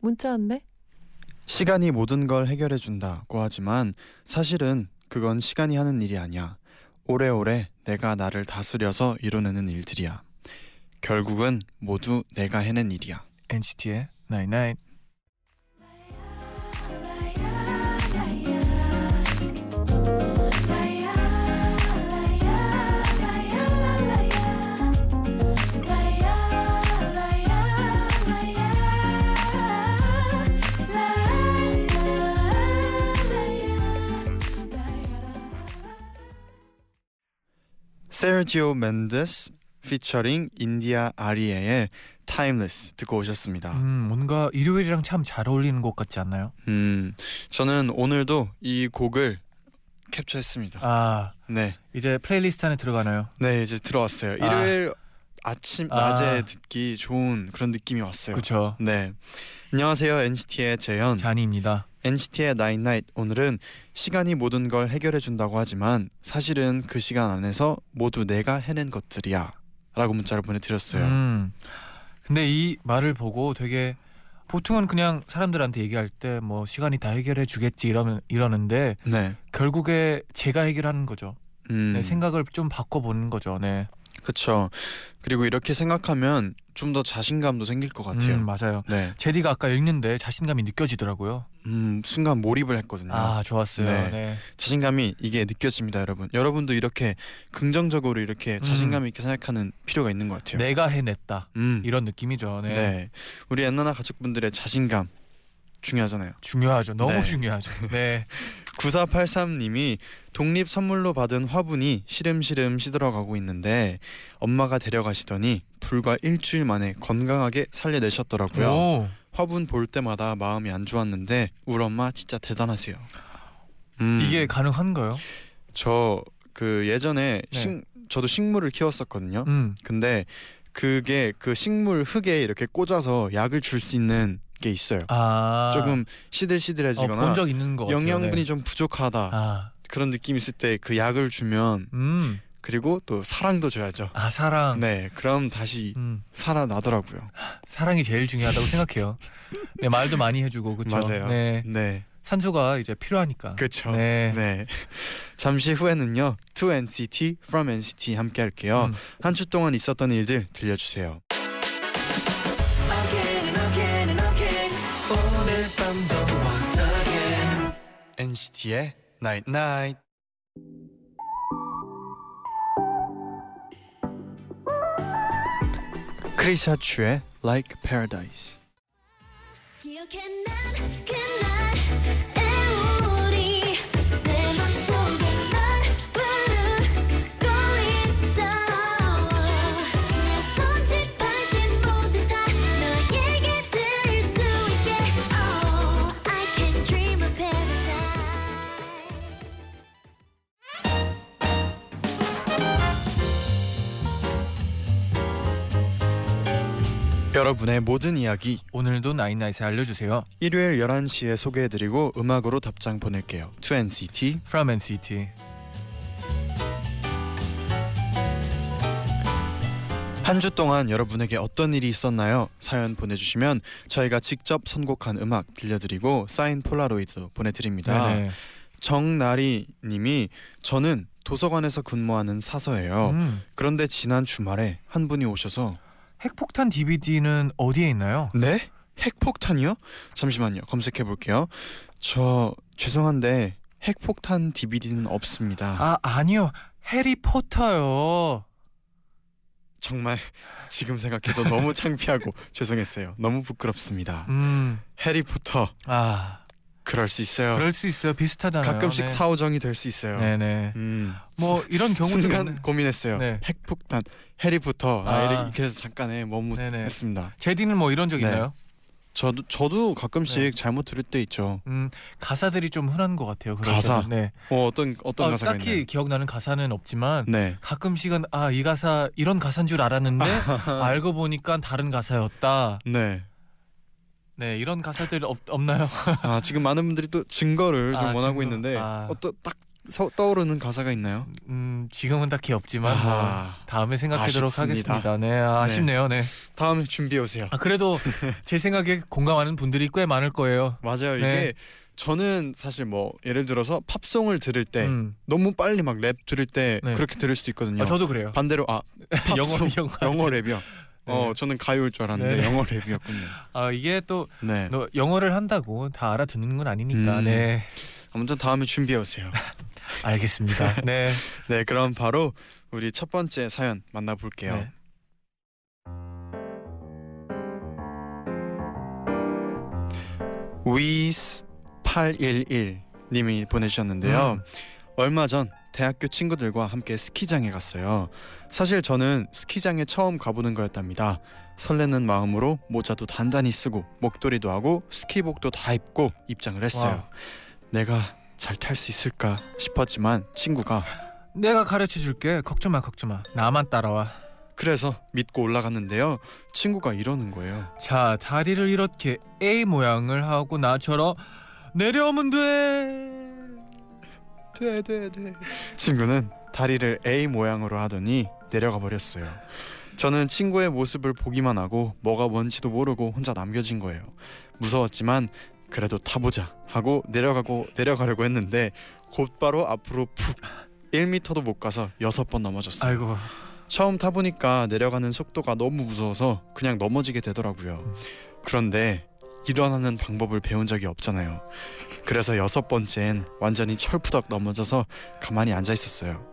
문자 왔네. 시간이 모든 걸 해결해 준다고 하지만 사실은 그건 시간이 하는 일이 아니야. 오래오래 내가 나를 다스려서 이뤄내는 일들이야. 결국은 모두 내가 해낸 일이야. NCT의 Night Night. 세르지오 멘데스 피처링 인디아 아리에의 Timeless 듣고 오셨습니다. 음, 뭔가 일요일이랑 참 잘 어울리는 곡 같지 않나요? 음, 저는 오늘도 이 곡을 캡처했습니다. 아, 네, 이제 플레이리스트 안에 들어가나요? 네 이제 들어왔어요. 아. 일요일 아 침 아. 낮에 듣기 좋은 그런 느낌이 왔어요. 그렇죠. 네, 안녕하세요 NCT의 재현, 쟈니입니다. NCT의 Night 오늘은 시간이 모든 걸 해결해 준다고 하지만 사실은 그 시간 안에서 모두 내가 해낸 것들이야라고 문자를 보내드렸어요. 음. 근데 이 말을 보고 되게 보통은 그냥 사람들한테 얘기할 때 뭐 시간이 다 해결해 주겠지 이러면 이러는데 네, 결국에 제가 해결하는 거죠. 음, 네, 생각을 좀 바꿔보는 거죠. 네, 그렇죠. 그리고 이렇게 생각하면 좀 더 자신감도 생길 것 같아요. 음, 맞아요. 네, 제디가 아까 읽는데 자신감이 느껴지더라고요. 음, 순간 몰입을 했거든요. 아, 좋았어요. 네. 네. 자신감이 이게 느껴집니다, 여러분. 여러분도 이렇게 긍정적으로 이렇게 자신감 있게 생각하는 필요가 있는 것 같아요. 내가 해냈다. 음, 이런 느낌이죠. 네. 네. 우리 엔나나 가족분들의 자신감 중요하잖아요. 중요하죠. 너무 네. 중요하죠. 네. 9483님이 독립 선물로 받은 화분이 시름시름 시들어가고 있는데 엄마가 데려가시더니 불과 일주일 만에 건강하게 살려내셨더라고요. 오. 화분 볼 때마다 마음이 안 좋았는데 우리 엄마 진짜 대단하세요. 음, 이게 가능한가요? 저 그 예전에 네. 식 저도 식물을 키웠었거든요. 음. 근데 그게 그 식물 흙에 이렇게 꽂아서 약을 줄 수 있는 게 있어요. 아. 조금 어, 시들시들해지거나 본적 있는 것 같아요. 영양분이 네. 좀 부족하다 아. 그런 느낌 있을 때 그 약을 주면 음. 그리고 또 사랑도 줘야죠. 아, 사랑. 네, 그럼 다시 음. 살아나더라고요. 사랑이 제일 중요하다고 생각해요. 네, 말도 많이 해주고 그렇죠. 맞아요. 네, 네, 산소가 이제 필요하니까. 그렇죠. 네. 네. 잠시 후에는요, To NCT, From NCT 함께 할게요. 음. 한주 동안 있었던 일들 들려주세요. NCT의 Night Night. 크리샤추의 Like Paradise. 기억해 난 그 여러분의 모든 이야기 오늘도 나인나잇에 알려주세요. 일요일 11시에 소개해드리고 음악으로 답장 보낼게요. To NCT. From NCT. 한 주 동안 여러분에게 어떤 일이 있었나요? 사연 보내주시면 저희가 직접 선곡한 음악 들려드리고 사인 폴라로이드 보내드립니다. 네네. 정나리 님이 저는 도서관에서 근무하는 사서예요. 음. 그런데 지난 주말에 한 분이 오셔서 핵폭탄 DVD는 어디에 있나요? 네? 핵폭탄이요? 잠시만요. 검색해 볼게요. 저 죄송한데 핵폭탄 DVD는 없습니다. 아 아니요 해리포터요. 정말 지금 생각해도 너무 창피하고 죄송했어요. 너무 부끄럽습니다. 음. 해리포터 아 그럴 수 있어요. 그럴 수 있어요. 비슷하잖아요. 가끔씩 네. 사오정이 될 수 있어요. 네네. 음. 뭐 이런 경우 좀 순간 고민했어요. 네. 핵폭탄, 해리포터. 아, 아. 이렇게 그래서 잠깐에. 머뭇했습니다. 제디는 뭐 이런 적 네. 있나요? 저도 저도 가끔씩 네. 잘못 들을 때 있죠. 음 가사들이 좀 흔한 것 같아요. 가사? 때는. 네. 어, 어떤 어떤 어, 가사가 딱히 있나요? 기억나는 가사는 없지만 네. 가끔씩은 아 이 가사 이런 가사인 줄 알았는데 알고 보니까 다른 가사였다. 네. 네 이런 가사들 없, 없나요? 아 지금 많은 분들이 또 증거를 좀 아, 원하고 증거. 있는데 아. 어떤 딱 서, 떠오르는 가사가 있나요? 음 지금은 딱히 없지만 뭐 아하. 다음에 생각하도록 아쉽습니다. 하겠습니다. 네 아, 아쉽네요. 네. 다음에 준비해 오세요. 아 그래도 제 생각에 공감하는 분들이 꽤 많을 거예요. 맞아요. 네. 이게 저는 사실 뭐 예를 들어서 팝송을 들을 때 음. 너무 빨리 막 랩 들을 때 네. 그렇게 들을 수도 있거든요. 아, 저도 그래요. 반대로 아 영어. 영어 랩이요. 어 네. 저는 가요일 줄 알았는데 네. 영어 랩이었군요. 아 이게 또 네. 너 영어를 한다고 다 알아듣는 건 아니니까. 음. 네 아무튼 다음에 준비해 오세요. 알겠습니다. 네. 네, 그럼 바로 우리 첫 번째 사연 만나볼게요. 네. 위스 811 님이 보내주셨는데요. 음. 얼마 전 대학교 친구들과 함께 스키장에 갔어요. 사실 저는 스키장에 처음 가보는 거였답니다. 설레는 마음으로 모자도 단단히 쓰고 목도리도 하고 스키복도 다 입고 입장을 했어요. 와. 내가 잘 탈 수 있을까 싶었지만 친구가 내가 가르쳐 줄게. 걱정 마, 걱정 마. 나만 따라와. 그래서 믿고 올라갔는데요. 친구가 이러는 거예요. 자, 다리를 이렇게 A 모양을 하고 나처럼 내려오면 돼. 돼, 돼, 돼. 친구는 다리를 A 모양으로 하더니 내려가 버렸어요. 저는 친구의 모습을 보기만 하고 뭐가 뭔지도 모르고 혼자 남겨진 거예요. 무서웠지만 그래도 타보자 하고 내려가고 내려가려고 했는데 곧바로 앞으로 푹 1미터도 못 가서 여섯 번 넘어졌어요. 아이고. 처음 타보니까 내려가는 속도가 너무 무서워서 그냥 넘어지게 되더라고요. 그런데 일어나는 방법을 배운 적이 없잖아요. 그래서 여섯 번째엔 완전히 철푸덕 넘어져서 가만히 앉아 있었어요.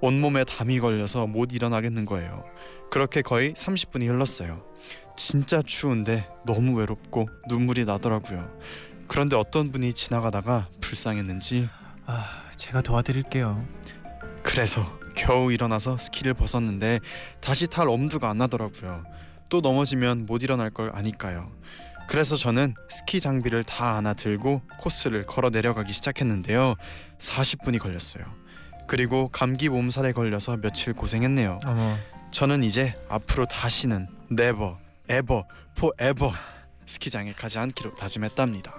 온몸에 담이 걸려서 못 일어나겠는 거예요. 그렇게 거의 30분이 흘렀어요. 진짜 추운데 너무 외롭고 눈물이 나더라고요. 그런데 어떤 분이 지나가다가 불쌍했는지 아, 제가 도와드릴게요. 그래서 겨우 일어나서 스키를 벗었는데 다시 탈 엄두가 안 나더라고요. 또 넘어지면 못 일어날 걸 아니까요. 그래서 저는 스키 장비를 다 하나 들고 코스를 걸어 내려가기 시작했는데요. 40분이 걸렸어요. 그리고 감기 몸살에 걸려서 며칠 고생했네요. 어머. 저는 이제 앞으로 다시는 never, ever, forever 스키장에 가지 않기로 다짐했답니다.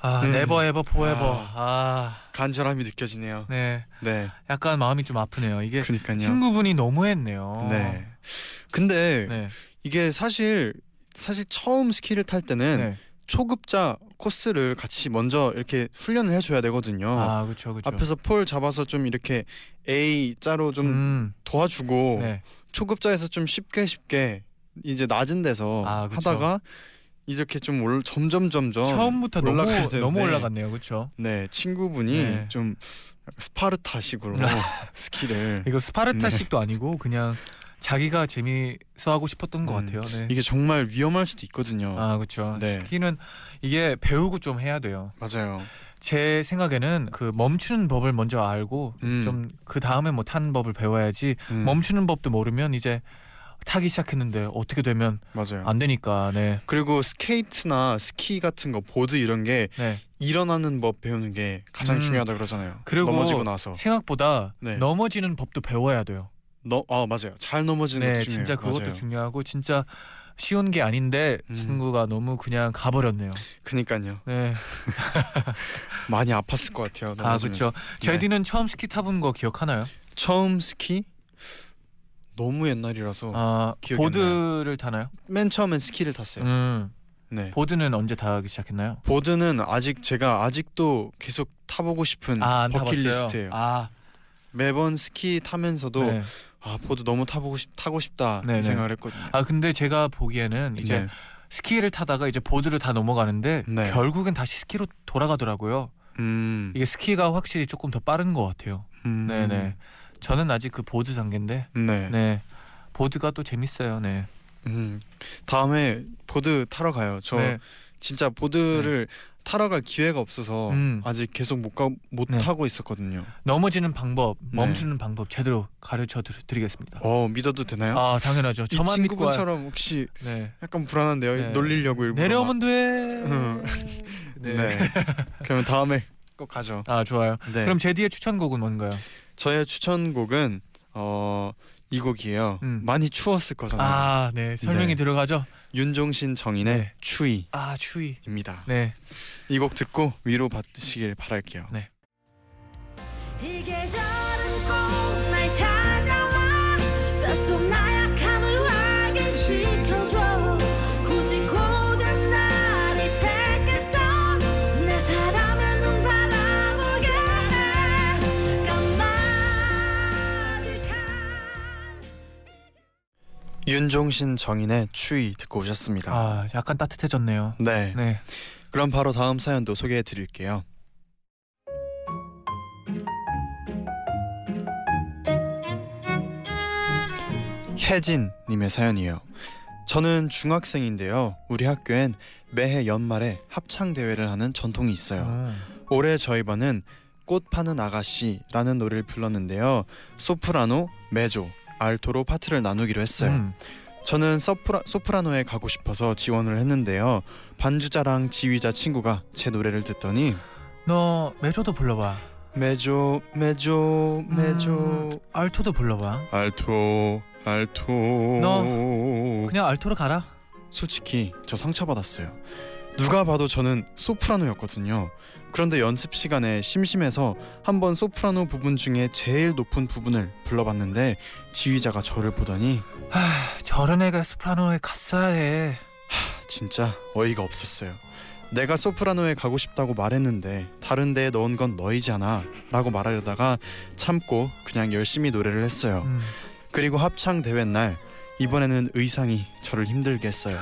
아, 음. 네버 에버 포에버. 아. 간절함이 느껴지네요. 네. 네, 약간 마음이 좀 아프네요. 이게 그러니까요. 친구분이 너무 했네요. 네. 근데 네. 이게 사실 사실 처음 스키를 탈 때는 네. 초급자 코스를 같이 먼저 이렇게 훈련을 해줘야 되거든요. 아, 그렇죠. 그렇죠. 앞에서 폴 잡아서 좀 이렇게 A 자로 좀 음. 도와주고 네. 초급자에서 좀 쉽게 쉽게 이제 낮은 데서 아. 하다가 이렇게 좀 올, 점점 점점 처음부터 너무 되는데. 너무 올라갔네요. 그렇죠? 네 친구분이 네. 좀 스파르타식으로 스키를 이거 스파르타식도 아니고 그냥 자기가 재미서 하고 싶었던 것 음, 같아요. 네. 이게 정말 위험할 수도 있거든요. 아, 그렇죠. 네. 스키는 이게 배우고 좀 해야 돼요. 맞아요. 제 생각에는 그 멈추는 법을 먼저 알고 음. 좀그 다음에 뭐 타는 법을 배워야지 음, 멈추는 법도 모르면 이제 타기 시작했는데 어떻게 되면 맞아요. 안 되니까 네. 그리고 스케이트나 스키 같은 거 보드 이런 게 네. 일어나는 법 배우는 게 가장 음. 중요하다 그러잖아요. 그리고 넘어지고 나서 생각보다 네. 넘어지는 법도 배워야 돼요. 너, 아 맞아요. 잘 넘어지는 네. 진짜 그것도 맞아요. 중요하고 진짜 쉬운 게 아닌데 음. 친구가 너무 그냥 가버렸네요. 그니까요. 네. 많이 아팠을 것 같아요. 아 넘어지면서. 그렇죠. 제디는 처음 스키 타본 거 기억하나요? 처음 스키 너무 옛날이라서 아 보드를 타나요? 맨 처음엔 스키를 탔어요. 음. 네. 보드는 언제 타기 시작했나요? 보드는 아직 제가 아직도 계속 타보고 싶은 아. 버킷리스트예요. 아, 매번 스키 타면서도 네. 아 보드 너무 타보고 싶 타고 싶다 네, 이 네. 생각을 했거든요. 아 근데 제가 보기에는 이제 네. 스키를 타다가 이제 보드를 다 넘어가는데 네. 결국엔 다시 스키로 돌아가더라고요. 음, 이게 스키가 확실히 조금 더 빠른 것 같아요. 음, 네네. 저는 아직 그 보드 단계인데, 네. 네. 보드가 또 재밌어요. 네. 음, 다음에 보드 타러 가요. 저 네. 진짜 보드를 타러 갈 기회가 없어서 음. 아직 계속 못가못 네. 타고 있었거든요. 넘어지는 방법, 네. 멈추는 방법 제대로 가르쳐 드- 드리겠습니다. 어 믿어도 되나요? 아 당연하죠. 이 저만 믿고 와. 친구분처럼 혹시 네. 약간 불안한데요. 네. 놀리려고 일부러 내려오면 돼. 음. 막- 네. 네. 그러면 다음에 꼭 가죠. 아 좋아요. 네. 그럼 제디의 추천곡은 뭔가요? 저의 추천곡은 어. 이 곡이에요. 음. 많이 추웠을 거잖아요. 아, 네. 설명이 네. 들어가죠. 윤종신 정인의 네. 추위입니다. 아, 추위. 네. 이 곡 듣고 위로 받으시길 바랄게요. 이 윤종신 정인의 추위 듣고 오셨습니다. 아, 약간 따뜻해졌네요. 네. 네. 그럼 바로 다음 사연도 소개해 드릴게요. 혜진 님의 사연이에요. 저는 중학생인데요. 우리 학교엔 매해 연말에 합창 대회를 하는 전통이 있어요. 음. 올해 저희 반은 꽃 파는 아가씨라는 노래를 불렀는데요. 소프라노, 메조, 알토로 파트를 나누기로 했어요. 음. 저는 소프라, 소프라노에 가고 싶어서 지원을 했는데요. 반주자랑 지휘자 친구가 제 노래를 듣더니 너 메조도 불러봐. 메조 메조 메조 음, 알토도 불러봐. 알토 알토 너 그냥 알토로 가라. 솔직히 저 상처받았어요. 누가 봐도 저는 소프라노였거든요. 그런데 연습 시간에 심심해서 한번 소프라노 부분 중에 제일 높은 부분을 불러봤는데 지휘자가 저를 보더니 하, 저런 애가 소프라노에 갔어야 해. 진짜 어이가 없었어요. 내가 소프라노에 가고 싶다고 말했는데 다른 데에 넣은 건 너희잖아 라고 말하려다가 참고 그냥 열심히 노래를 했어요. 음. 그리고 합창 대회 날 이번에는 의상이 저를 힘들게 했어요.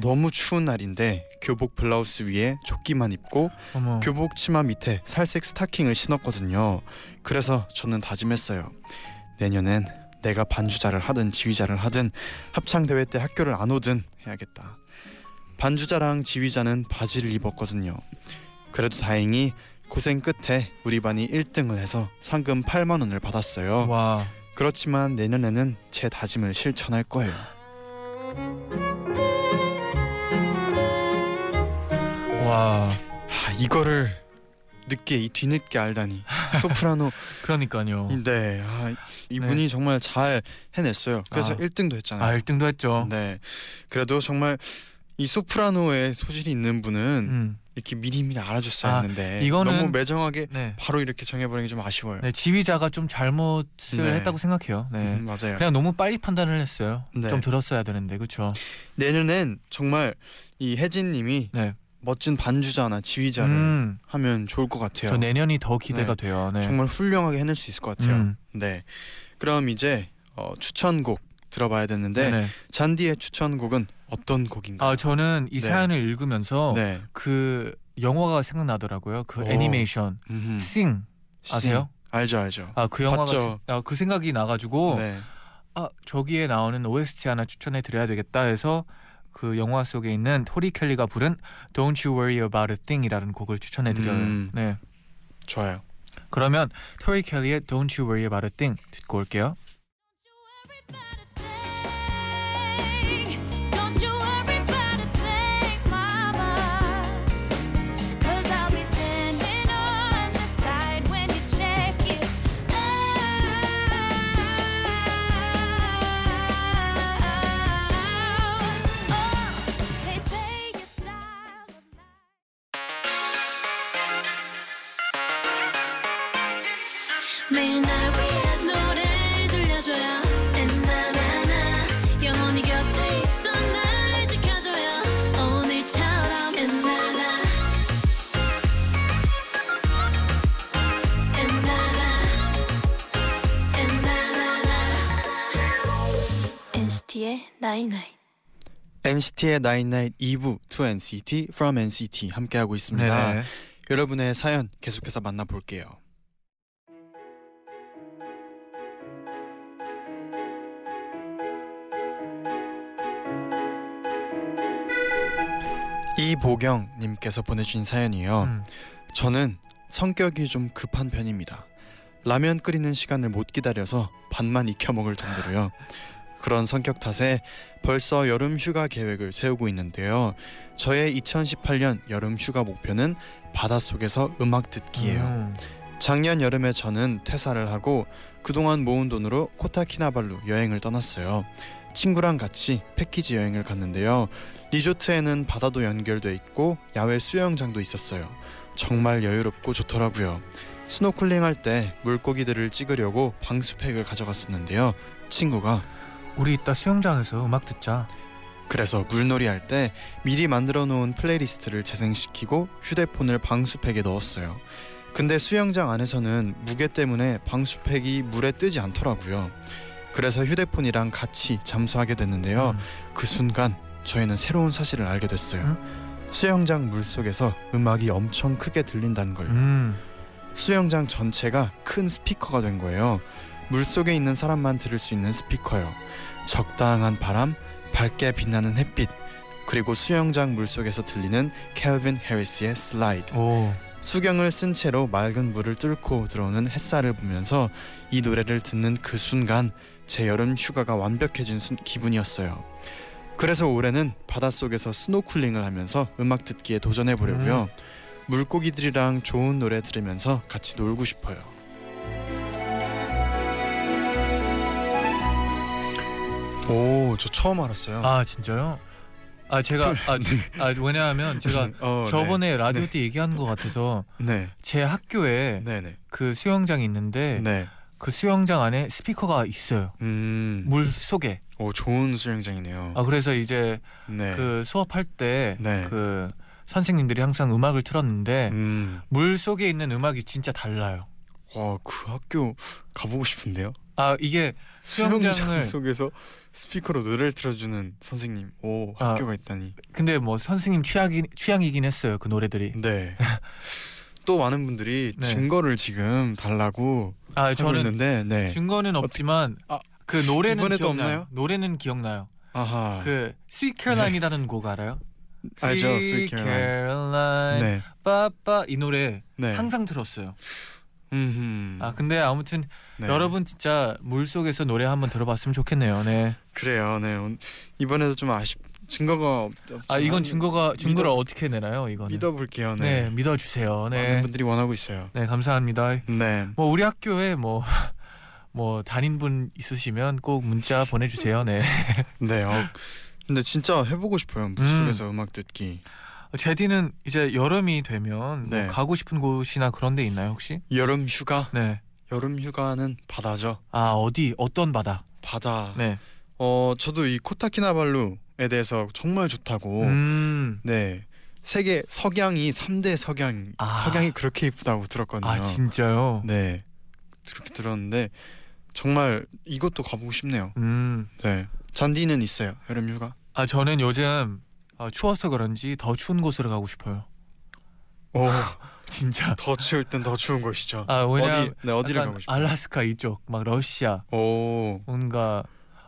너무 추운 날인데 교복 블라우스 위에 조끼만 입고 어머. 교복 치마 밑에 살색 스타킹을 신었거든요. 그래서 저는 다짐했어요. 내년엔 내가 반주자를 하든 지휘자를 하든 합창 대회 때 학교를 안 오든 해야겠다. 반주자랑 지휘자는 바지를 입었거든요. 그래도 다행히 고생 끝에 우리 반이 1등을 해서 상금 8만 원을 받았어요. 와. 그렇지만 내년에는 제 다짐을 실천할 거예요. 와. 하, 이거를 늦게 이 뒤늦게 알다니 소프라노 그러니까요. 네, 아, 이분이 정말 잘 해냈어요. 그래서 아. 1등도 했잖아요. 아, 1등도 했죠. 네, 그래도 정말 이 소프라노에 소질이 있는 분은 음. 이렇게 미리미리 알아줬어야 아, 했는데 이거는- 너무 매정하게 네. 바로 이렇게 정해버리는 게 좀 아쉬워요. 네, 지휘자가 좀 잘못을 네. 했다고 생각해요. 네. 음, 맞아요. 그냥 너무 빨리 판단을 했어요. 네. 좀 들었어야 되는데, 그렇죠? 내년엔 정말 이 혜진님이 네. 멋진 반주자나 지휘자를 음, 하면 좋을 것 같아요. 저 내년이 더 기대가 네. 돼요. 네. 정말 훌륭하게 해낼 수 있을 것 같아요. 음, 네, 그럼 이제 어, 추천곡 들어봐야 되는데 네. 잔디의 추천곡은 어떤 곡인가요? 아, 저는 이 네. 사연을 읽으면서 네, 그 영화가 생각나더라고요. 그 오. 애니메이션 음흠. 싱 아세요? 알죠, 알죠. 아, 그 영화가. 아, 그 생각이 나가지고 네, 아 저기에 나오는 OST 하나 추천해 드려야 되겠다 해서 그 영화 속에 있는 토리 켈리가 부른 Don't You Worry About a Thing이라는 곡을 추천해 드려요. 음. 네. 좋아요. 그러면 토리 켈리의 Don't You Worry About a Thing 듣고 올게요. NCT의 night night NCT의 night night 2부 To NCT From NCT 함께 하고 있습니다. 네. 여러분의 사연 계속해서 만나볼게요. 이보경님께서 보내주신 사연이요. 음. 저는 성격이 좀 급한 편입니다. 라면 끓이는 시간을 못 기다려서 반만 익혀 먹을 정도로요. 그런 성격 탓에 벌써 여름 휴가 계획을 세우고 있는데요. 저의 2018년 여름 휴가 목표는 바닷속에서 음악 듣기예요. 음. 작년 여름에 저는 퇴사를 하고 그동안 모은 돈으로 코타키나발루 여행을 떠났어요. 친구랑 같이 패키지 여행을 갔는데요. 리조트에는 바다도 연결돼 있고 야외 수영장도 있었어요. 정말 여유롭고 좋더라고요. 스노클링 할 때 물고기들을 찍으려고 방수팩을 가져갔었는데요. 친구가 우리 이따 수영장에서 음악 듣자. 그래서 물놀이 할 때 미리 만들어 놓은 플레이리스트를 재생시키고 휴대폰을 방수팩에 넣었어요. 근데 수영장 안에서는 무게 때문에 방수팩이 물에 뜨지 않더라고요. 그래서 휴대폰이랑 같이 잠수하게 됐는데요. 음. 그 순간 저희는 새로운 사실을 알게 됐어요. 수영장 물 속에서 음악이 엄청 크게 들린다는 걸요. 음. 수영장 전체가 큰 스피커가 된 거예요. 물 속에 있는 사람만 들을 수 있는 스피커요. 적당한 바람, 밝게 빛나는 햇빛, 그리고 수영장 물 속에서 들리는 캘빈 해리스의 슬라이드. 오. 수경을 쓴 채로 맑은 물을 뚫고 들어오는 햇살을 보면서 이 노래를 듣는 그 순간 제 여름 휴가가 완벽해진 순- 기분이었어요. 그래서 올해는 바닷속에서 스노클링을 하면서 음악 듣기에 도전해 보려고요. 물고기들이랑 좋은 노래 들으면서 같이 놀고 싶어요. 오, 저 처음 알았어요. 아 진짜요? 아 제가 아, 아 왜냐하면 제가 어, 저번에 네. 라디오 네. 때 얘기한 것 같아서 네, 제 학교에 네, 네, 그 수영장이 있는데 네. 그 수영장 안에 스피커가 있어요. 음, 물 속에. 오, 좋은 수영장이네요. 아 그래서 이제 네, 그 수업할 때 네. 그 선생님들이 항상 음악을 틀었는데 음, 물 속에 있는 음악이 진짜 달라요. 와, 그 학교 가보고 싶은데요. 아 이게 수영장을 수영장 속에서 스피커로 노래를 틀어주는 선생님, 오, 아. 학교가 있다니. 근데 뭐 선생님 취향이 취향이긴 했어요 그 노래들이. 네. 또 많은 분들이 네. 증거를 지금 달라고 아 저는 있는데, 네. 증거는 없지만 아, 그 노래는 기억나요. 노래는 기억나요. 아하. 그 Sweet Caroline이라는 곡 알아요? 알죠, Sweet Sweet Caroline. Caroline, 네. 빠빠 이 노래 네. 항상 들었어요. 음. 아 근데 아무튼 네. 여러분 진짜 물 속에서 노래 한번 들어봤으면 좋겠네요. 네. 그래요. 네. 온- 이번에도 좀 아쉽 증거가 없, 아 이건 증거가 증거를 믿어- 어떻게 내나요? 이거는. 믿어 볼게요. 네. 네. 믿어 주세요. 많은 네. 분들이 원하고 있어요. 네 감사합니다. 네. 뭐 우리 학교에 뭐. 뭐 담임분 있으시면 꼭 문자 보내주세요. 네. 네. 어, 근데 진짜 해보고 싶어요. 물속에서 음. 악 듣기. 제디는 이제 여름이 되면 네. 뭐 가고 싶은 곳이나 그런 데 있나요 혹시? 여름 휴가. 네. 여름 휴가는 바다죠. 아 어디 어떤 바다? 바다. 네. 어 저도 이 코타키나발루에 대해서 정말 좋다고. 음. 네. 세계 석양이 3대 석양 아. 석양이 그렇게 이쁘다고 들었거든요. 아 진짜요? 네. 그렇게 들었는데 정말 이것도 가보고 싶네요. 음. 네. 잔디는 있어요. 여름 휴가. 아 저는 요즘 어, 추워서 그런지 더 추운 곳으로 가고 싶어요. 오, 진짜. 더 추울 땐 더 추운 곳이죠. 아 왜냐 어디 네, 어디를 가고 싶어요? 알라스카 이쪽 막 러시아 오. 뭔가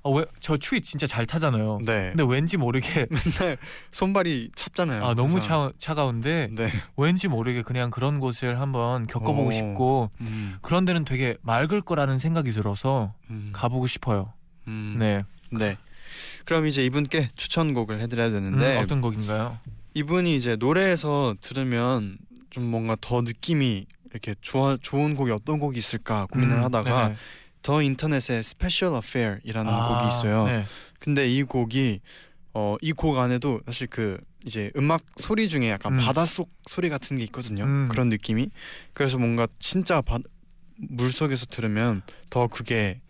아, 왜저 추위 진짜 잘 타잖아요. 네. 근데 왠지 모르게 맨날 손발이 찹잖아요. 아 너무 차, 차가운데 네. 왠지 모르게 그냥 그런 곳을 한번 겪어보고 오. 싶고 음, 그런 데는 되게 맑을 거라는 생각이 들어서 음, 가보고 싶어요. 음, 네. 네. 그럼 이제 이분께 추천곡을 해드려야 되는데 음, 어떤 곡인가요? 이분이 이제 노래에서 들으면 좀 뭔가 더 느낌이 이렇게 좋아 좋은 곡이 어떤 곡이 있을까 고민을 음, 하다가 네네. 더 인터넷에 Special Affair이라는 아, 곡이 있어요. 네. 근데 이 곡이 어 이 곡 안에도 사실 그 이제 음악 소리 중에 약간 음. 바닷속 소리 같은 게 있거든요. 음. 그런 느낌이. 그래서 뭔가 진짜 바, 물 속에서 들으면 더 그게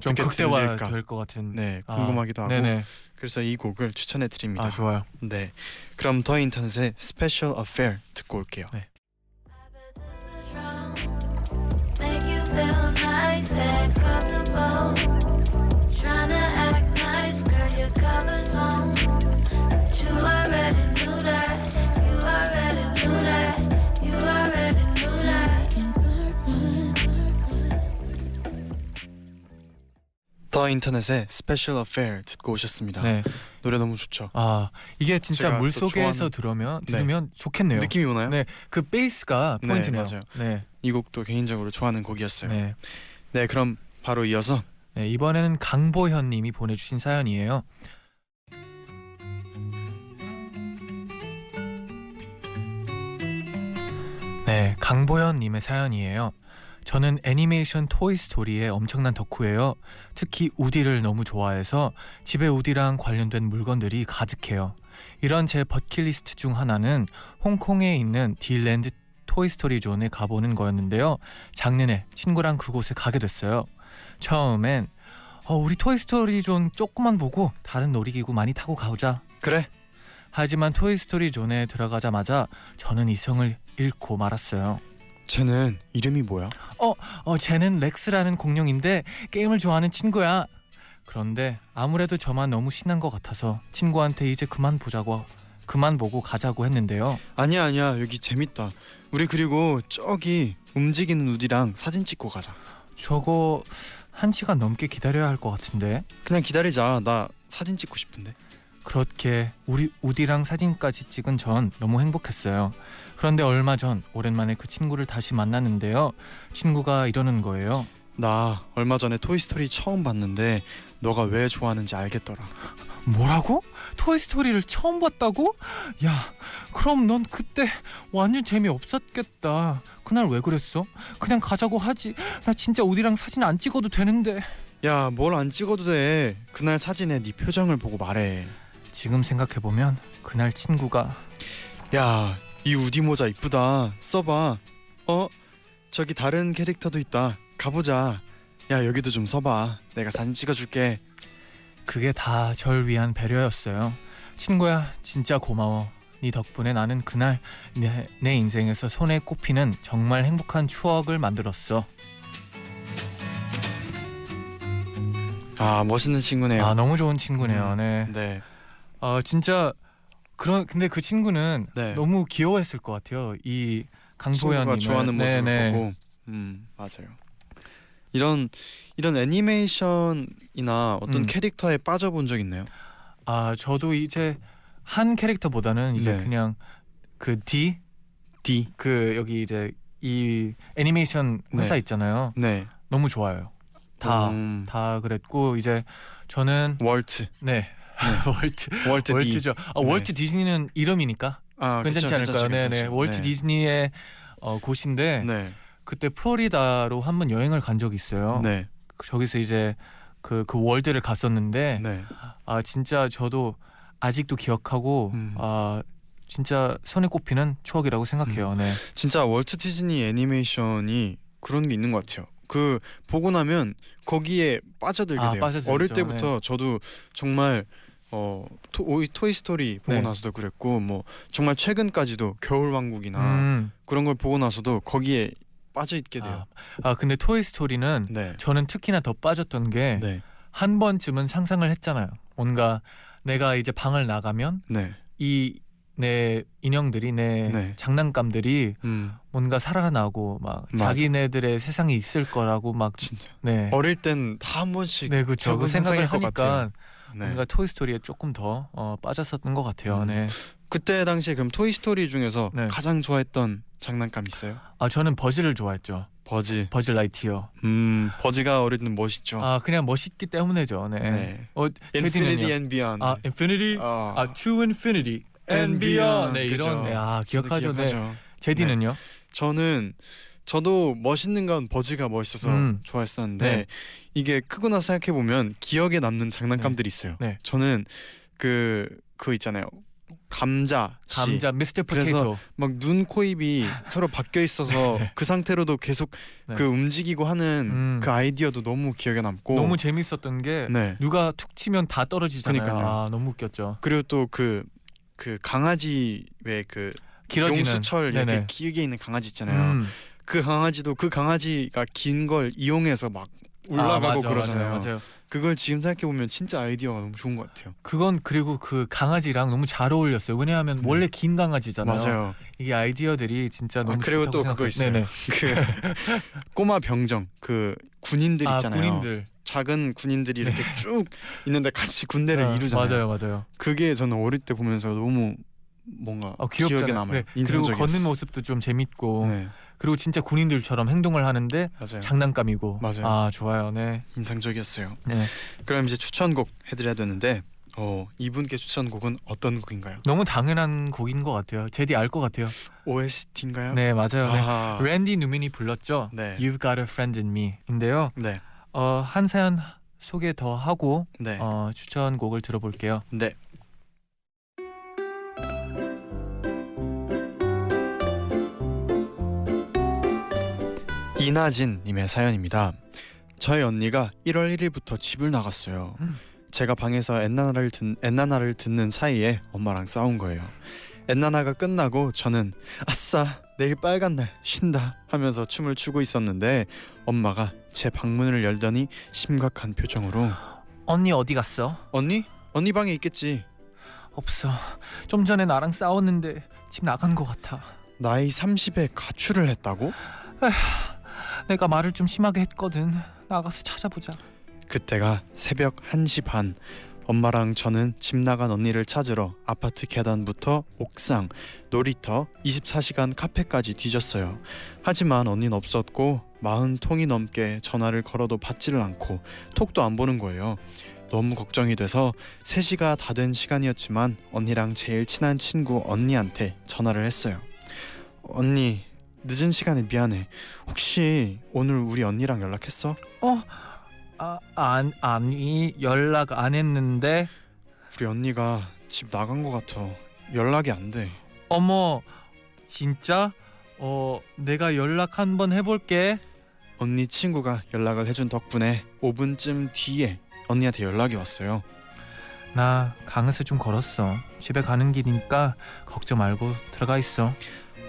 좀 어떻게 극대화 들릴까 될것 같은. 네 아, 궁금하기도 하고 네네. 그래서 이 곡을 추천해 드립니다. 아 좋아요. 네 그럼 더 인터넷의 Special Affair 듣고 올게요. 네. Make you feel nice and comfortable. Tryna act nice, girl, your cover's long. But you already knew that. You already knew that. You already knew that. The, The Internet의 Special Affair 듣고 오셨습니다. 네. 노래 너무 좋죠. 아 이게 진짜 제가 물 또 속에서 좋아하는- 들으면 네. 들으면 좋겠네요. 느낌이 오나요? 네, 그 베이스가 네, 포인트네요. 맞아요. 네, 이 곡도 개인적으로 좋아하는 곡이었어요. 네, 네. 그럼 바로 이어서 네, 이번에는 강보현 님이 보내주신 사연이에요. 네, 강보현 님의 사연이에요. 저는 애니메이션 토이 스토리의 엄청난 덕후예요. 특히 우디를 너무 좋아해서 집에 우디랑 관련된 물건들이 가득해요. 이런 제 버킷리스트 중 하나는 홍콩에 있는 디즈니랜드 토이스토리 존에 가보는 거였는데요. 작년에 친구랑 그곳에 가게 됐어요. 처음엔 어, 우리 토이스토리 존 조금만 보고 다른 놀이기구 많이 타고 가보자. 그래. 하지만 토이스토리 존에 들어가자마자 저는 이성을 잃고 말았어요. 쟤는 이름이 뭐야? 어, 쟤는 렉스라는 공룡인데 게임을 좋아하는 친구야. 그런데 아무래도 저만 너무 신난 것 같아서 친구한테 이제 그만 보자고 그만 보고 가자고 했는데요. 아니야 아니야 여기 재밌다. 우리 그리고 저기 움직이는 우디랑 사진 찍고 가자. 저거 한 시간 넘게 기다려야 할 것 같은데. 그냥 기다리자. 나 사진 찍고 싶은데. 그렇게 우리 우디랑 사진까지 찍은 전 너무 행복했어요. 그런데 얼마 전 오랜만에 그 친구를 다시 만났는데요. 친구가 이러는 거예요. 나 얼마 전에 토이스토리 처음 봤는데 너가 왜 좋아하는지 알겠더라. 뭐라고? 토이스토리를 처음 봤다고? 야, 그럼 넌 그때 완전 재미없었겠다. 그날 왜 그랬어? 그냥 가자고 하지. 나 진짜 우디랑 사진 안 찍어도 되는데. 야 뭘 안 찍어도 돼. 그날 사진에 네 표정을 보고 말해. 지금 생각해 보면 그날 친구가 야 이 우디 모자 이쁘다. 써봐. 어 저기 다른 캐릭터도 있다. 가보자. 야 여기도 좀 서봐. 내가 사진 찍어줄게. 그게 다 절 위한 배려였어요. 친구야, 진짜 고마워. 네 덕분에 나는 그날 내, 내 인생에서 손에 꼽히는 정말 행복한 추억을 만들었어. 아 멋있는 친구네요. 아 너무 좋은 친구네요. 음, 네. 네. 어 진짜 그런 근데 그 친구는 네. 너무 귀여워했을 것 같아요. 이 친구가 좋아하는 모습을 네네. 보고. 음 맞아요. 이런 이런 애니메이션이나 어떤 음. 캐릭터에 빠져본 적 있나요? 아 저도 이제 한 캐릭터보다는 이제 네. 그냥 그 D D. 그 여기 이제 이 애니메이션 회사 네. 있잖아요. 네. 너무 좋아요. 다 음, 다 그랬고 이제 저는 월트. 네, 월트 월트 D. 월트죠. 아, 네. 월트 디즈니는 이름이니까 아, 괜찮지 그쵸, 않을까요? 네네. 월트 네. 디즈니의 어, 곳인데 네. 그때 플로리다로 한 번 여행을 간 적이 있어요. 네. 저기서 이제 그그 월드를 갔었는데 네. 아 진짜 저도 아직도 기억하고 음. 아 진짜 손에 꼽히는 추억이라고 생각해요. 음. 네. 진짜 월트 디즈니 애니메이션이 그런 게 있는 것 같아요. 그 보고 나면 거기에 빠져들게 아, 돼요. 빠져들죠. 어릴 때부터 저도 정말 어 토, 토이 스토리 보고 네. 나서도 그랬고 뭐 정말 최근까지도 겨울 왕국이나 음. 그런 걸 보고 나서도 거기에 빠져 있게 돼요. 아, 아 근데 토이 스토리는 네. 저는 특히나 더 빠졌던 게한 네. 번쯤은 상상을 했잖아요. 뭔가 내가 이제 방을 나가면 네. 이내 인형들이 내 네. 장난감들이 음. 뭔가 살아나고 막 맞아. 자기네들의 세상에 있을 거라고 막 진짜. 네. 어릴 땐 다 한 번씩 네, 그렇죠. 그 생각을 하니까. 네. 뭔가 토이 스토리에 조금 더 어, 빠졌었던 것 같아요. 음. 네. 그때 당시에 그럼 토이 스토리 중에서 네. 가장 좋아했던 장난감 있어요? 아 저는 버즈를 좋아했죠. 버즈. 버즈 라이트이어. 음, 버즈가 어릴 땐 멋있죠. 아 그냥 멋있기 때문에죠. 네. 네. 어 infinity? and beyond. 아 infinity. 어. 아 to infinity and And beyond. beyond. 네 그죠. 이런. 네, 아 기억하죠. 네. 기억하죠. 쟈니는요? 저는 저도 멋있는 건 버즈가 멋있어서 음. 좋아했었는데 네. 이게 크고 나서 생각해 보면 기억에 남는 장난감들이 있어요. 네. 저는 그그 있잖아요. 감자 씨. 감자 미스터 포테이토. 막 눈, 코, 입이 서로 바뀌어 있어서 그 상태로도 계속 네. 그 움직이고 하는 음. 그 아이디어도 너무 기억에 남고 너무 재밌었던 게 네. 누가 툭 치면 다 떨어지잖아요. 그러니까요. 아 너무 웃겼죠. 그리고 또 그그 강아지 왜그 길어지는 용수철 이렇게 네네. 길게 있는 강아지 있잖아요. 음. 그 강아지도 그 강아지가 긴 걸 이용해서 막 올라가고 아, 맞아, 그러잖아요. 맞아요, 맞아요. 그걸 지금 생각해 보면 진짜 아이디어가 너무 좋은 것 같아요. 그건 그리고 그 강아지랑 너무 잘 어울렸어요. 왜냐하면 음. 원래 긴 강아지잖아요. 맞아요. 이게 아이디어들이 진짜 너무 아, 그리고 또 그거 생각해요. 있어요. 네네. 그 꼬마 병정 그 군인들 아 있잖아요. 군인들. 작은 군인들이 이렇게 쭉 있는데 같이 군대를 아, 이루잖아요. 맞아요, 맞아요. 그게 저는 어릴 때 보면서 너무 뭔가 어, 기억에. 남아요. 네, 그리고. 걷는 모습도 좀 재밌고 네, 그리고 진짜 군인들처럼 행동을 하는데 맞아요. 장난감이고 맞아요. 아 좋아요, 네. 인상적이었어요. 네. 그럼 이제 추천곡 해드려야 되는데 어, 이분께 추천곡은 어떤 곡인가요? 너무 당연한 곡인 것 같아요. 제디 알 것 같아요. OST인가요? 네, 맞아요. 네. 아, 랜디 누민이 불렀죠. 네. You've Got a Friend in Me.인데요. 네, 어, 한 사연 소개 더 하고 네, 어, 추천곡을 들어볼게요. 네. 이나진님의 사연입니다. 저희 언니가 1월 1일부터 집을 나갔어요. 음. 제가 방에서 엔나나를 듣 엔나나를 듣는 사이에 엄마랑 싸운 거예요. 엔나나가 끝나고 저는 아싸 내일 빨간 날 쉰다 하면서 춤을 추고 있었는데 엄마가 제 방문을 열더니 심각한 표정으로 언니 어디 갔어? 언니 언니 방에 있겠지. 없어. 좀 전에 나랑 싸웠는데 집 나간 것 같아. 나이 30에 가출을 했다고? 내가 말을 좀 심하게 했거든. 나가서 찾아보자. 그때가 새벽 1시 반. 엄마랑 저는 집 나간 언니를 찾으러 아파트 계단부터 옥상, 놀이터, 24시간 카페까지 뒤졌어요. 하지만 언니는 없었고 40통이 넘게 전화를 걸어도 받지를 않고 톡도 안 보는 거예요. 너무 걱정이 돼서 3시가 다 된 시간이었지만 언니랑 제일 친한 친구 언니한테 전화를 했어요. 언니, 늦은 시간에 미안해. 혹시 오늘 우리 언니랑 연락했어? 아, 안 아니 연락 안 했는데 우리 언니가 집 나간 것 같아. 연락이 안 돼. 어머 진짜 어 내가 연락 한번 해볼게. 언니 친구가 연락을 해준 덕분에 5분쯤 뒤에 언니한테 연락이 왔어요. 나 강에서 좀 걸었어. 집에 가는 길이니까 걱정 말고 들어가 있어.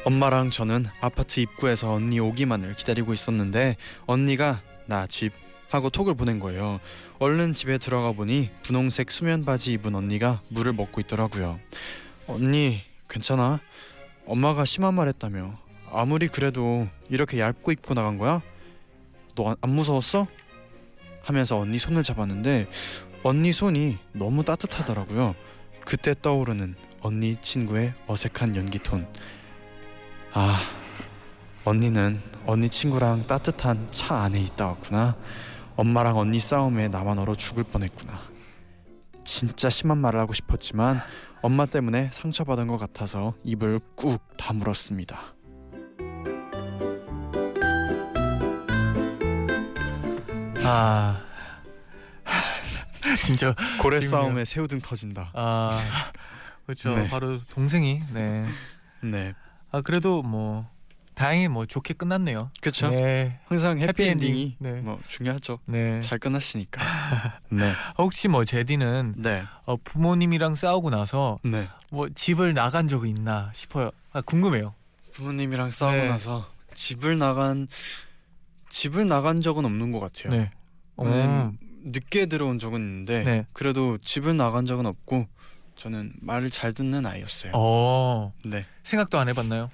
엄마랑 저는 아파트 입구에서 언니 오기만을 기다리고 있었는데 언니가 나 집 하고 톡을 보낸 거예요. 얼른 집에 들어가 보니 분홍색 수면 바지 입은 언니가 물을 먹고 있더라고요. 언니 괜찮아? 엄마가 심한 말 했다며. 아무리 그래도 이렇게 얇고 입고 나간 거야? 너 안 무서웠어? 하면서 언니 손을 잡았는데 언니 손이 너무 따뜻하더라고요. 그때 떠오르는 언니 친구의 어색한 연기 톤. 아, 언니는 언니 친구랑 따뜻한 차 안에 있다 왔구나. 엄마랑 언니 싸움에 나만 얼어 죽을 뻔했구나. 진짜 심한 말을 하고 싶었지만 엄마 때문에 상처받은 것 같아서 입을 꾹 다물었습니다. 아 진짜 고래 지금요. 싸움에 새우등 터진다. 아 그렇죠. 네. 바로 동생이 네. 네, 아 그래도 뭐 다행히 뭐 좋게 끝났네요. 그렇죠. 네. 항상 해피엔딩이 해피엔딩. 네. 뭐 중요하죠. 네. 잘 끝났으니까. 네, 혹시 뭐 제디는 네, 어, 부모님이랑 싸우고 나서 네. 뭐 집을 나간 적이 있나 싶어요. 아 궁금해요. 부모님이랑 싸우고 네. 나서 집을 나간 집을 나간 적은 없는 것 같아요. 네. 음, 늦게 들어온 적은 있는데 네. 그래도 집을 나간 적은 없고 저는 말을 잘 듣는 아이였어요. 어 네, 생각도 안 해봤나요?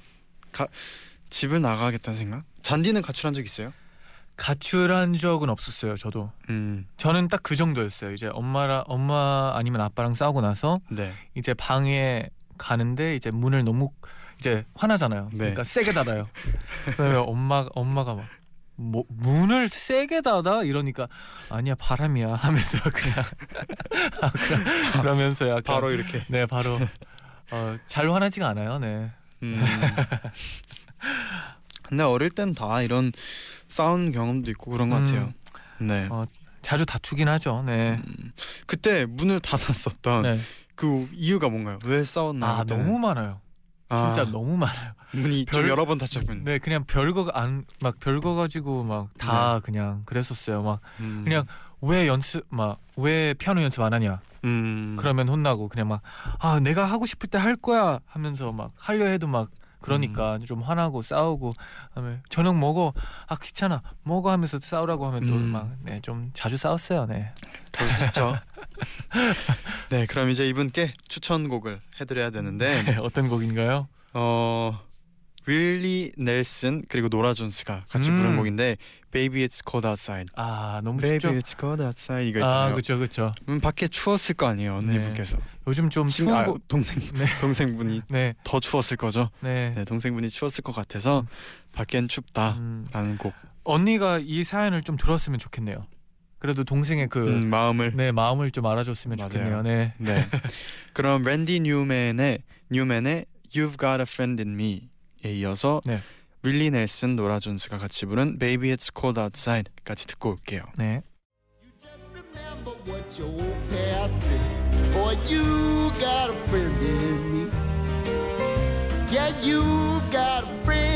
집을 나가겠다는 생각? 잔디는 가출한 적 있어요? 가출한 적은 없었어요. 저도 음, 저는 딱 그 정도였어요. 이제 엄마랑 엄마 아니면 아빠랑 싸우고 나서 네, 이제 방에 가는데 이제 문을 너무 이제 화나잖아요. 네. 그러니까 세게 닫아요. 그다음에 엄마 엄마가 막 뭐, 문을 세게 닫아 이러니까 아니야 바람이야 하면서 그냥 그냥 그러면서 약간 바로 이렇게. 네 바로 어, 잘 화나지가 않아요. 네. 음. 근데 어릴 땐 다 이런 싸운 경험도 있고 그런 것 음. 같아요. 네. 어, 자주 다투긴 하죠. 네. 음, 그때 문을 닫았었던 네. 그 이유가 뭔가요? 왜 싸웠나요? 아? 너무 많아요. 아, 진짜 너무 많아요. 문이 좀 별- 여러 번 닫혔군. 네, 그냥 별거 안 막 별거 가지고 막 다 그냥 그랬었어요. 막 음. 그냥 왜 연습 막 왜 피아노 연습 안 하냐? 음. 그러면 혼나고 그냥 막 아 내가 하고 싶을 때 할 거야 하면서 막 하려 해도 막 그러니까 음. 좀 화나고 싸우고 그다음에 저녁 먹어 아 귀찮아 먹어 하면서 싸우라고 하면 또 음. 막네좀 자주 싸웠어요. 네. 있죠. 네, 그럼 이제 이분께 추천곡을 해드려야 되는데 네, 어떤 곡인가요? 어 윌리 넬슨 그리고 노라 존스가 같이 음. 부른 곡인데 Baby It's Cold Outside. 아 너무 Baby 춥죠. It's Cold Outside 이거 아 있잖아요. 그렇죠 그렇죠. 음, 밖에 추웠을 거 아니에요 언니분께서. 요즘 좀 친- 추운 아, 곳. 동생 네. 동생분이 네, 더 추웠을 거죠. 네. 네, 동생분이 추웠을 것 같아서 밖엔 춥다라는 음, 곡. 언니가 이 사연을 좀 들었으면 좋겠네요. 그래도 동생의 그 음, 마음을 네 마음을 좀 알아줬으면 맞아요. 좋겠네요. 네. 네. 그럼 랜디 뉴맨의 뉴맨의 You've Got a Friend in Me에 이어서 네. 윌리 넬슨, 노라 존스가 같이 부른 Baby It's Cold Outside까지 듣고 올게요. 네. Boy, you got a friend in me. Yeah, you got a friend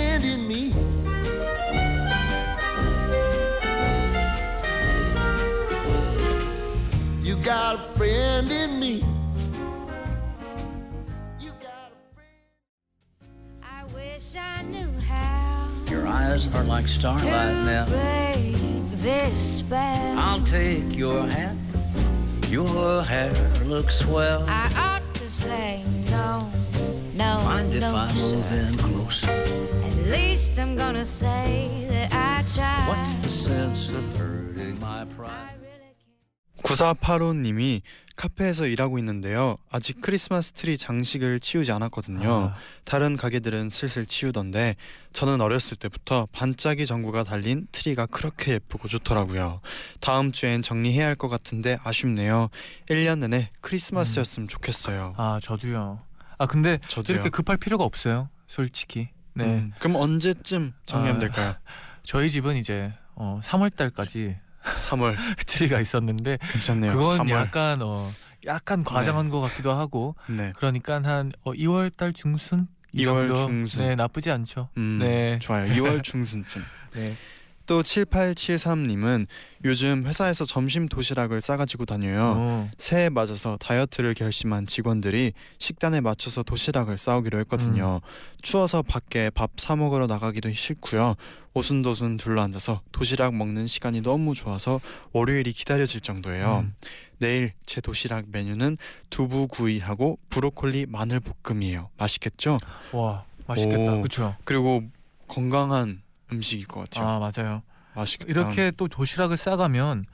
You got a friend in me. You got a friend. I wish I knew how Your eyes are like starlight now. this. I'll take your hat. Your hair looks swell. I ought to say no, no, Mind if no, I move in closer? At least I'm gonna say that I tried. What's the sense of hurting my I pride? Really can't. 9485님이 카페에서 일하고 있는데요. 아직 크리스마스 트리 장식을 치우지 않았거든요. 아, 다른 가게들은 슬슬 치우던데 저는 어렸을 때부터 반짝이 전구가 달린 트리가 그렇게 예쁘고 좋더라고요. 다음 주엔 정리해야 할 것 같은데 아쉽네요. 1년 내내 크리스마스였으면 좋겠어요. 아 저도요. 아 근데 저도요. 이렇게 급할 필요가 없어요. 솔직히. 네. 음, 그럼 언제쯤 정리하면 아. 될까요? 저희 집은 이제 어 3월 달까지 3월 트리가 있었는데 괜찮네요. 그건 3월. 약간 어 약간 과장한 것 같기도 하고 네. 그러니까 한 어, 2월 달 중순 이 2월 정도? 중순. 네 나쁘지 않죠. 음, 네. 좋아요. 2월 중순쯤. 네. 또 7873님은 요즘 회사에서 점심 도시락을 싸가지고 다녀요. 어. 새해 맞아서 다이어트를 결심한 직원들이 식단에 맞춰서 도시락을 싸오기로 했거든요. 추워서 밖에 밥 사 먹으러 나가기도 싫고요. 오순도순 둘러앉아서 도시락 먹는 시간이 너무 좋아서 월요일이 기다려질 정도예요. 음. 내일 제 도시락 메뉴는 두부 구이하고 브로콜리 마늘 볶음이에요. 맛있겠죠? 와 맛있겠다. 오. 그렇죠. 그리고 건강한 음식일 것 같아요. 아 맞아요. 맛있겠다. 이렇게 또 도시락을 싸가면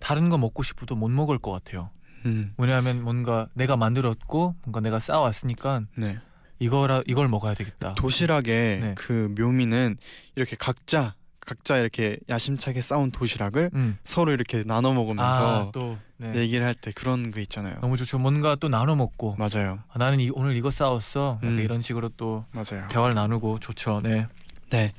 다른 거 먹고 싶어도 못 먹을 것 같아요. 음, 왜냐하면 뭔가 내가 만들었고 뭔가 내가 싸왔으니까 네. 이거라 이걸 먹어야 되겠다. 도시락의 네. 그 묘미는 이렇게 각자 각자 이렇게 야심차게 싸운 도시락을 음. 서로 이렇게 나눠 먹으면서 아 또 네. 얘기를 할 때 그런 거 있잖아요. 너무 좋죠. 뭔가 또 나눠 먹고 맞아요, 아, 나는 이, 오늘 이거 사왔어. 음. 이런 식으로 또 맞아요. 대화를 나누고 좋죠. 네. 네,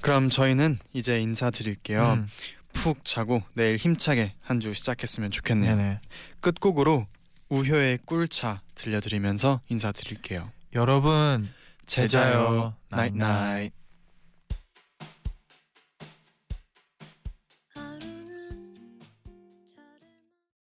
그럼 저희는 이제 인사드릴게요. 음. 푹 자고 내일 힘차게 한 주 시작했으면 좋겠네요. 네네. 끝곡으로 우효의 꿀차 들려드리면서 인사드릴게요. 여러분 제자요, 제자요, 나잇 나잇.